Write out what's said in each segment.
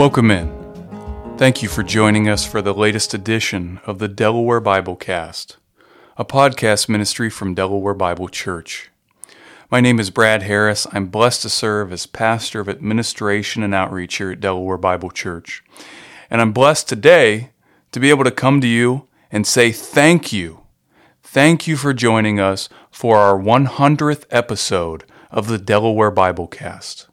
Welcome in. Thank you for joining us for the latest edition of the Delaware Biblecast, a podcast ministry from Delaware Bible Church. My name is Brad Harris. I'm blessed to serve as pastor of administration and outreach here at Delaware Bible Church. And I'm blessed today to be able to come to you and say thank you. Thank you for joining us for our 100th episode of the Delaware Biblecast.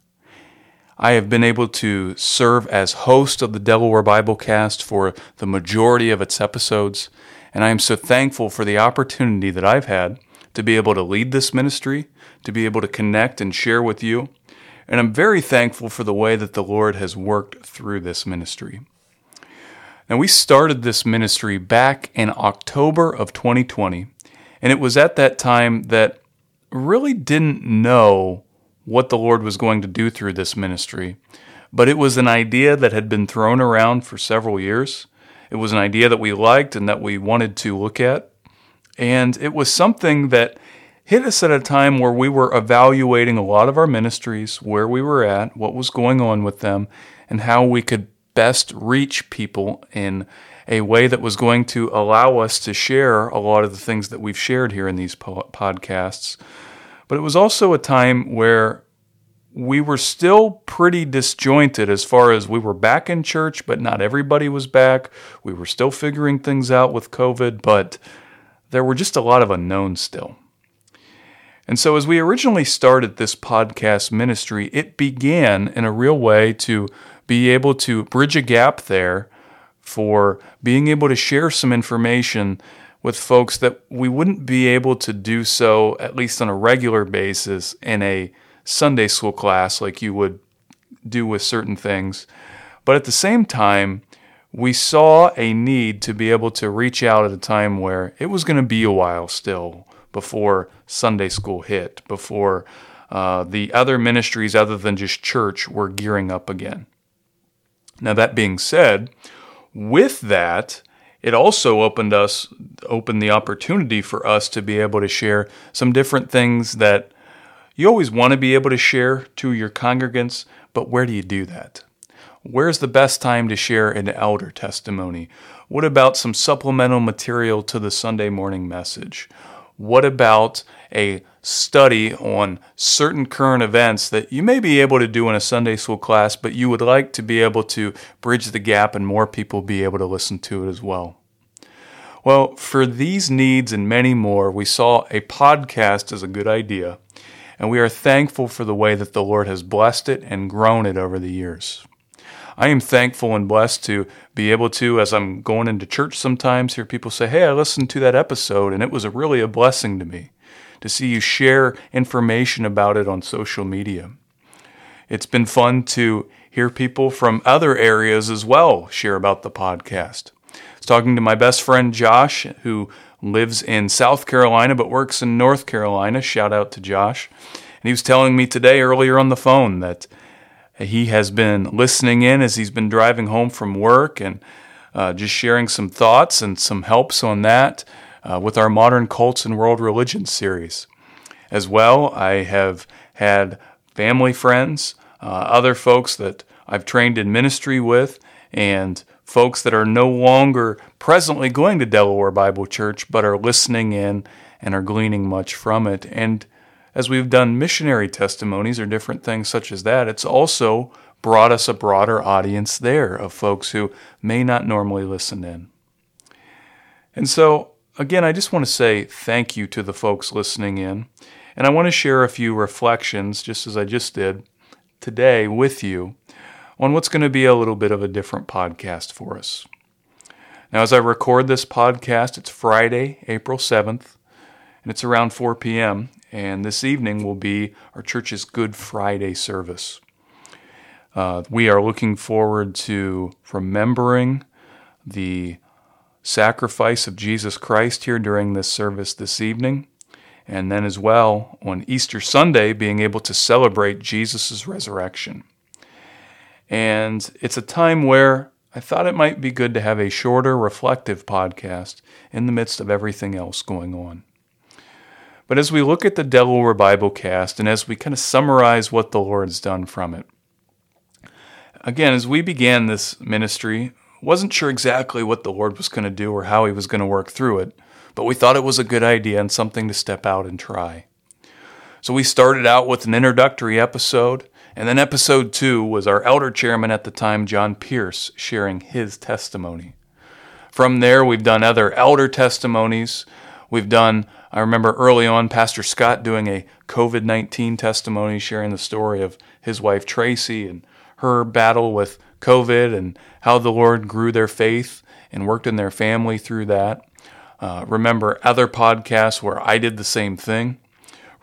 I have been able to serve as host of the Delaware Biblecast for the majority of its episodes, and I am so thankful for the opportunity that I've had to be able to lead this ministry, to be able to connect and share with you. And I'm very thankful for the way that the Lord has worked through this ministry. Now, we started this ministry back in October of 2020, and it was at that time that really didn't know what the Lord was going to do through this ministry. But it was an idea that had been thrown around for several years. It was an idea that we liked and that we wanted to look at. And it was something that hit us at a time where we were evaluating a lot of our ministries, where we were at, what was going on with them, and how we could best reach people in a way that was going to allow us to share a lot of the things that we've shared here in these podcasts but it was also a time where we were still pretty disjointed as far as we were back in church, but not everybody was back. We were still figuring things out with COVID, but there were just a lot of unknowns still. And so, as we originally started this podcast ministry, it began in a real way to be able to bridge a gap there for being able to share some information with folks that we wouldn't be able to do so, at least on a regular basis, in a Sunday school class like you would do with certain things. But at the same time, we saw a need to be able to reach out at a time where it was going to be a while still before Sunday school hit, before uh, the other ministries other than just church were gearing up again. Now, that being said, with that, it also opened us opened the opportunity for us to be able to share some different things that you always want to be able to share to your congregants, but where do you do that? Where's the best time to share an elder testimony? What about some supplemental material to the Sunday morning message? What about a study on certain current events that you may be able to do in a Sunday school class, but you would like to be able to bridge the gap and more people be able to listen to it as well. Well, for these needs and many more, we saw a podcast as a good idea, and we are thankful for the way that the Lord has blessed it and grown it over the years. I am thankful and blessed to be able to, as I'm going into church sometimes, hear people say, Hey, I listened to that episode, and it was a really a blessing to me to see you share information about it on social media. It's been fun to hear people from other areas as well share about the podcast. I was talking to my best friend Josh, who lives in South Carolina but works in North Carolina. Shout out to Josh. And he was telling me today earlier on the phone that he has been listening in as he's been driving home from work and uh, just sharing some thoughts and some helps on that uh, with our Modern Cults and World Religions series. As well, I have had family friends, uh, other folks that I've trained in ministry with, and folks that are no longer presently going to Delaware Bible Church but are listening in and are gleaning much from it. And as we've done missionary testimonies or different things such as that, it's also brought us a broader audience there of folks who may not normally listen in. And so again, I just want to say thank you to the folks listening in. And I want to share a few reflections, just as I just did today with you, on what's going to be a little bit of a different podcast for us. Now, as I record this podcast, it's Friday, April 7th, and it's around 4 p.m. And this evening will be our church's Good Friday service. Uh, we are looking forward to remembering the sacrifice of Jesus Christ here during this service this evening. And then, as well, on Easter Sunday, being able to celebrate Jesus' resurrection. And it's a time where I thought it might be good to have a shorter, reflective podcast in the midst of everything else going on. But as we look at the Delaware Bible cast and as we kind of summarize what the Lord's done from it, again, as we began this ministry, wasn't sure exactly what the Lord was going to do or how He was going to work through it, but we thought it was a good idea and something to step out and try. So we started out with an introductory episode, and then episode two was our elder chairman at the time, John Pierce, sharing his testimony. From there, we've done other elder testimonies. We've done, I remember early on, Pastor Scott doing a COVID 19 testimony, sharing the story of his wife Tracy and her battle with COVID and how the Lord grew their faith and worked in their family through that. Uh, remember other podcasts where I did the same thing.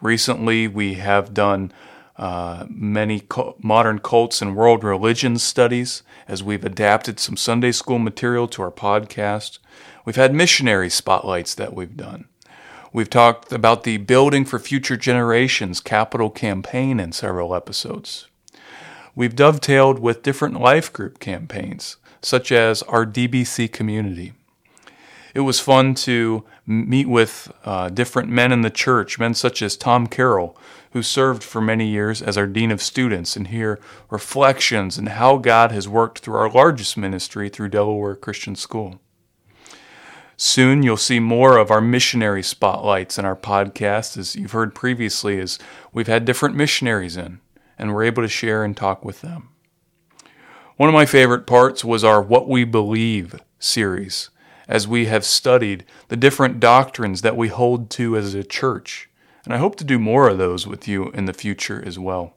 Recently, we have done uh, many modern cults and world religions studies as we've adapted some Sunday school material to our podcast. We've had missionary spotlights that we've done. We've talked about the Building for Future Generations capital campaign in several episodes. We've dovetailed with different life group campaigns, such as our DBC community. It was fun to meet with uh, different men in the church, men such as Tom Carroll, who served for many years as our Dean of Students, and hear reflections on how God has worked through our largest ministry through Delaware Christian School. Soon you'll see more of our missionary spotlights in our podcast, as you've heard previously, as we've had different missionaries in, and we're able to share and talk with them. One of my favorite parts was our What We Believe series, as we have studied the different doctrines that we hold to as a church and I hope to do more of those with you in the future as well.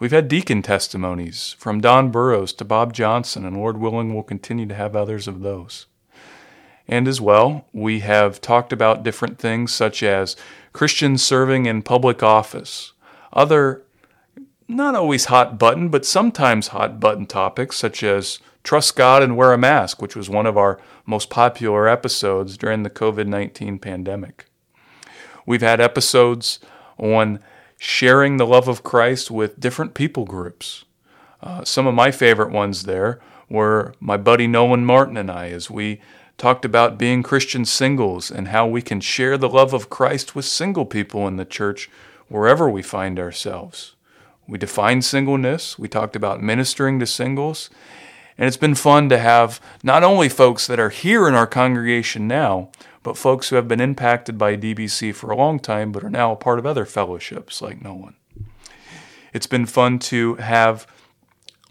We've had deacon testimonies from Don Burrows to Bob Johnson, and Lord willing, we'll continue to have others of those. And as well, we have talked about different things such as Christians serving in public office, other not always hot button, but sometimes hot button topics such as trust God and wear a mask, which was one of our most popular episodes during the COVID 19 pandemic. We've had episodes on sharing the love of Christ with different people groups. Uh, some of my favorite ones there were my buddy Nolan Martin and I, as we talked about being Christian singles and how we can share the love of Christ with single people in the church wherever we find ourselves. We defined singleness, we talked about ministering to singles, and it's been fun to have not only folks that are here in our congregation now, but folks who have been impacted by DBC for a long time but are now a part of other fellowships like Nolan. It's been fun to have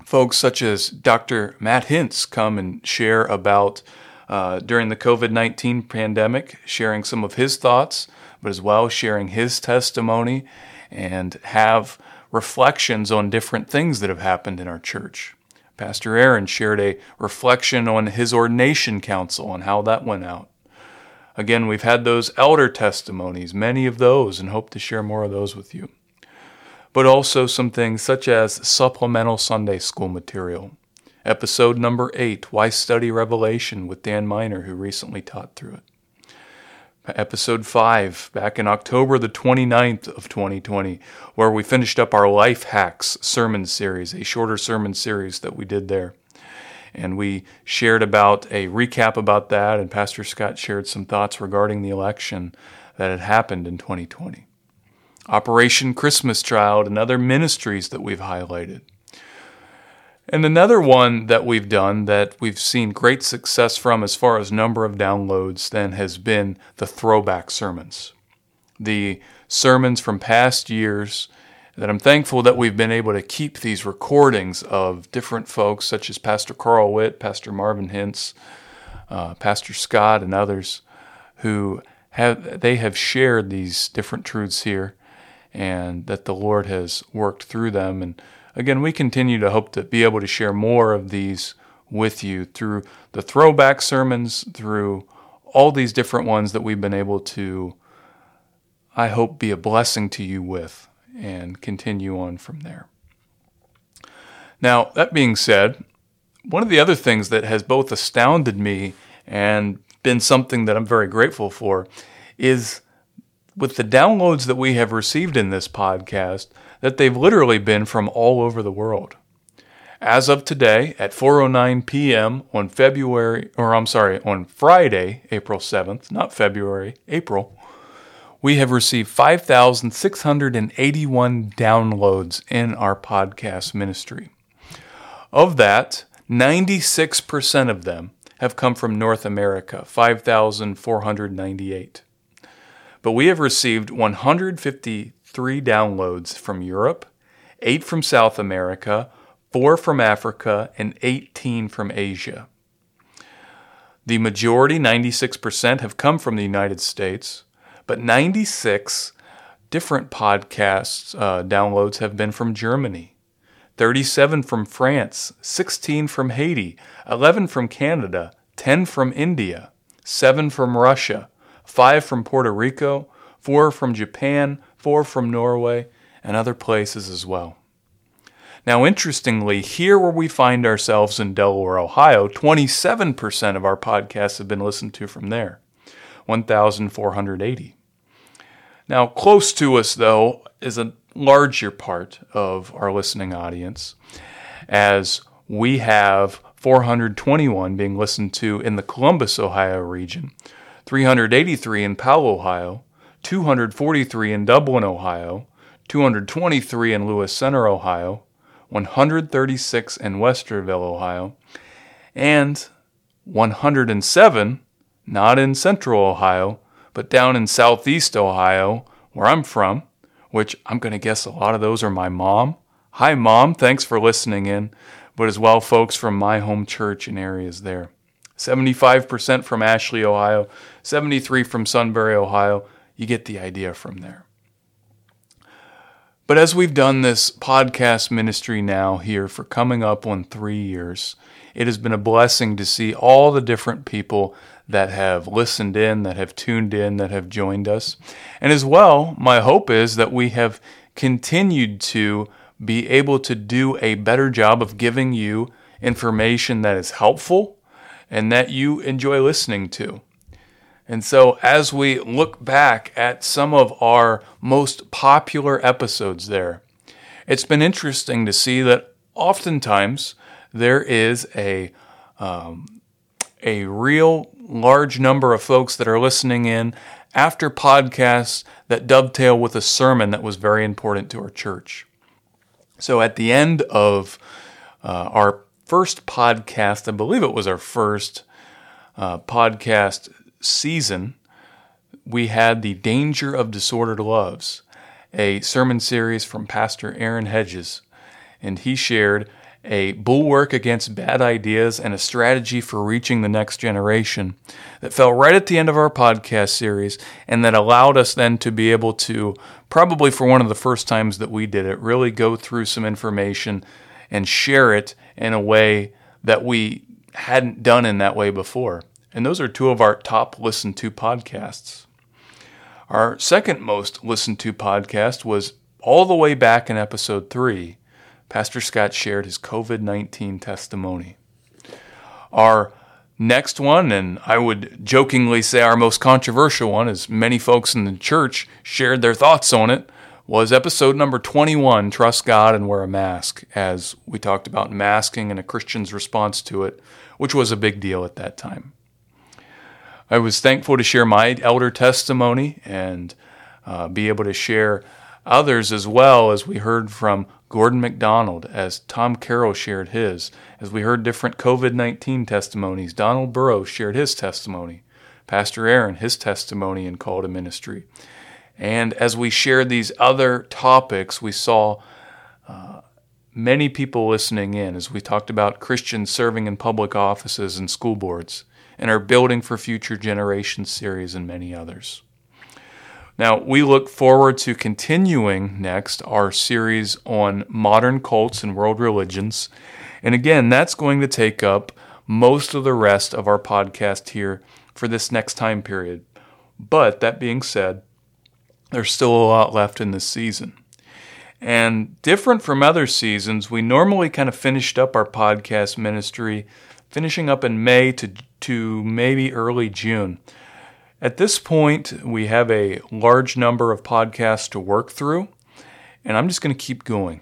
folks such as Dr. Matt Hintz come and share about uh, during the COVID 19 pandemic, sharing some of his thoughts, but as well sharing his testimony and have reflections on different things that have happened in our church. Pastor Aaron shared a reflection on his ordination council and how that went out. Again, we've had those elder testimonies, many of those, and hope to share more of those with you. But also some things such as supplemental Sunday school material. Episode number 8, Why Study Revelation with Dan Miner, who recently taught through it. Episode 5, back in October the 29th of 2020, where we finished up our Life Hacks sermon series, a shorter sermon series that we did there and we shared about a recap about that, and Pastor Scott shared some thoughts regarding the election that had happened in 2020. Operation Christmas Child and other ministries that we've highlighted. And another one that we've done that we've seen great success from as far as number of downloads then has been the throwback sermons. The sermons from past years that I'm thankful that we've been able to keep these recordings of different folks, such as Pastor Carl Witt, Pastor Marvin Hintz, uh, Pastor Scott, and others, who have they have shared these different truths here, and that the Lord has worked through them. And again, we continue to hope to be able to share more of these with you through the throwback sermons, through all these different ones that we've been able to, I hope, be a blessing to you with and continue on from there. Now, that being said, one of the other things that has both astounded me and been something that I'm very grateful for is with the downloads that we have received in this podcast, that they've literally been from all over the world. As of today at 4:09 p.m. on February or I'm sorry, on Friday, April 7th, not February, April we have received 5,681 downloads in our podcast ministry. Of that, 96% of them have come from North America, 5,498. But we have received 153 downloads from Europe, 8 from South America, 4 from Africa, and 18 from Asia. The majority, 96%, have come from the United States, but 96 different podcasts uh, downloads have been from Germany. 37 from France, 16 from Haiti, 11 from Canada, 10 from India, 7 from Russia, 5 from Puerto Rico, 4 from Japan, 4 from Norway, and other places as well. Now, interestingly, here where we find ourselves in Delaware, Ohio, 27% of our podcasts have been listened to from there, 1,480. Now, close to us, though, is a larger part of our listening audience, as we have 421 being listened to in the Columbus, Ohio region, 383 in Powell, Ohio, 243 in Dublin, Ohio, 223 in Lewis Center, Ohio, 136 in Westerville, Ohio, and 107 not in central Ohio, but down in southeast Ohio, where I'm from, which I'm going to guess a lot of those are my mom. Hi, mom. Thanks for listening in, but as well, folks from my home church and areas there. 75% from Ashley, Ohio, 73 from Sunbury, Ohio. You get the idea from there. But as we've done this podcast ministry now here for coming up on three years, it has been a blessing to see all the different people that have listened in, that have tuned in, that have joined us. And as well, my hope is that we have continued to be able to do a better job of giving you information that is helpful and that you enjoy listening to. And so, as we look back at some of our most popular episodes there, it's been interesting to see that oftentimes there is a um, a real large number of folks that are listening in after podcasts that dovetail with a sermon that was very important to our church. So at the end of uh, our first podcast, I believe it was our first uh, podcast season, we had the Danger of Disordered Loves, a sermon series from Pastor Aaron Hedges. And he shared a bulwark against bad ideas, and a strategy for reaching the next generation that fell right at the end of our podcast series and that allowed us then to be able to, probably for one of the first times that we did it, really go through some information and share it in a way that we hadn't done in that way before. And those are two of our top listened to podcasts. Our second most listened to podcast was all the way back in episode three Pastor Scott shared his COVID 19 testimony. Our next one, and I would jokingly say our most controversial one, as many folks in the church shared their thoughts on it, was episode number 21 Trust God and Wear a Mask, as we talked about masking and a Christian's response to it, which was a big deal at that time. I was thankful to share my elder testimony and uh, be able to share others as well as we heard from Gordon McDonald, as Tom Carroll shared his, as we heard different COVID 19 testimonies, Donald Burrows shared his testimony, Pastor Aaron, his testimony in call to ministry. And as we shared these other topics, we saw uh, many people listening in as we talked about Christians serving in public offices and school boards, and our Building for Future Generations series, and many others. Now, we look forward to continuing next our series on modern cults and world religions. And again, that's going to take up most of the rest of our podcast here for this next time period. But that being said, there's still a lot left in this season. And different from other seasons, we normally kind of finished up our podcast ministry, finishing up in May to, to maybe early June. At this point, we have a large number of podcasts to work through, and I'm just going to keep going.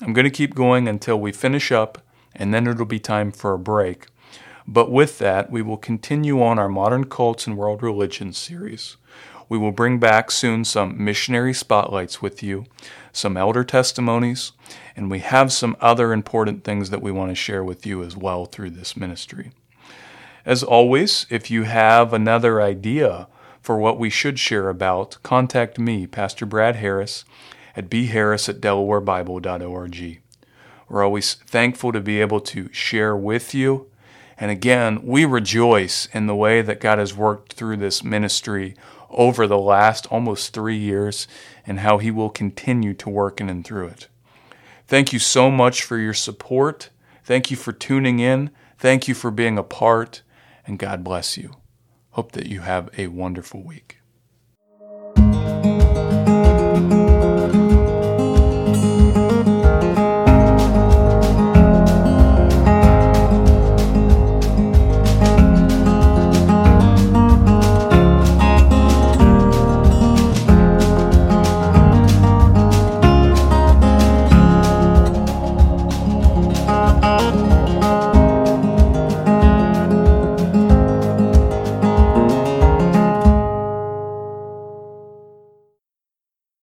I'm going to keep going until we finish up, and then it'll be time for a break. But with that, we will continue on our Modern Cults and World Religions series. We will bring back soon some missionary spotlights with you, some elder testimonies, and we have some other important things that we want to share with you as well through this ministry. As always, if you have another idea for what we should share about, contact me, Pastor Brad Harris, at bharris at delawarebible.org. We're always thankful to be able to share with you. And again, we rejoice in the way that God has worked through this ministry over the last almost three years and how He will continue to work in and through it. Thank you so much for your support. Thank you for tuning in. Thank you for being a part and God bless you. Hope that you have a wonderful week.